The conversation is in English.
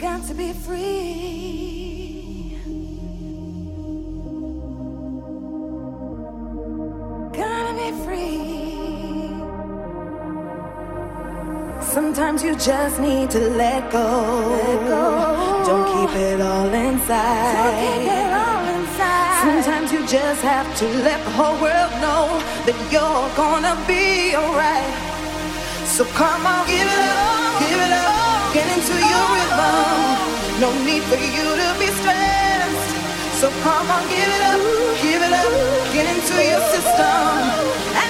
got to be free. Gotta be free. Sometimes you just need to let go. Let go. Don't keep it all inside. Don't keep it all inside. Sometimes you just have to let the whole world know that you're gonna be alright. So come on, give it up, give it up, get into your rhythm. No need for you to be stressed. So come on, give it up, give it up, get into your system